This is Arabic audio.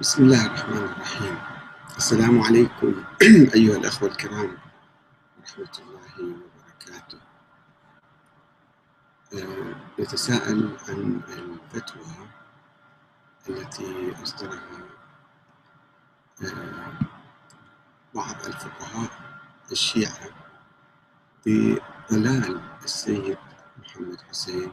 بسم الله الرحمن الرحيم. السلام عليكم أيها الأخوة الكرام. ورحمة الله وبركاته. آه، نتساءل عن الفتوى التي أصدرها آه، بعض الفقهاء الشيعة بضلال السيد محمد حسين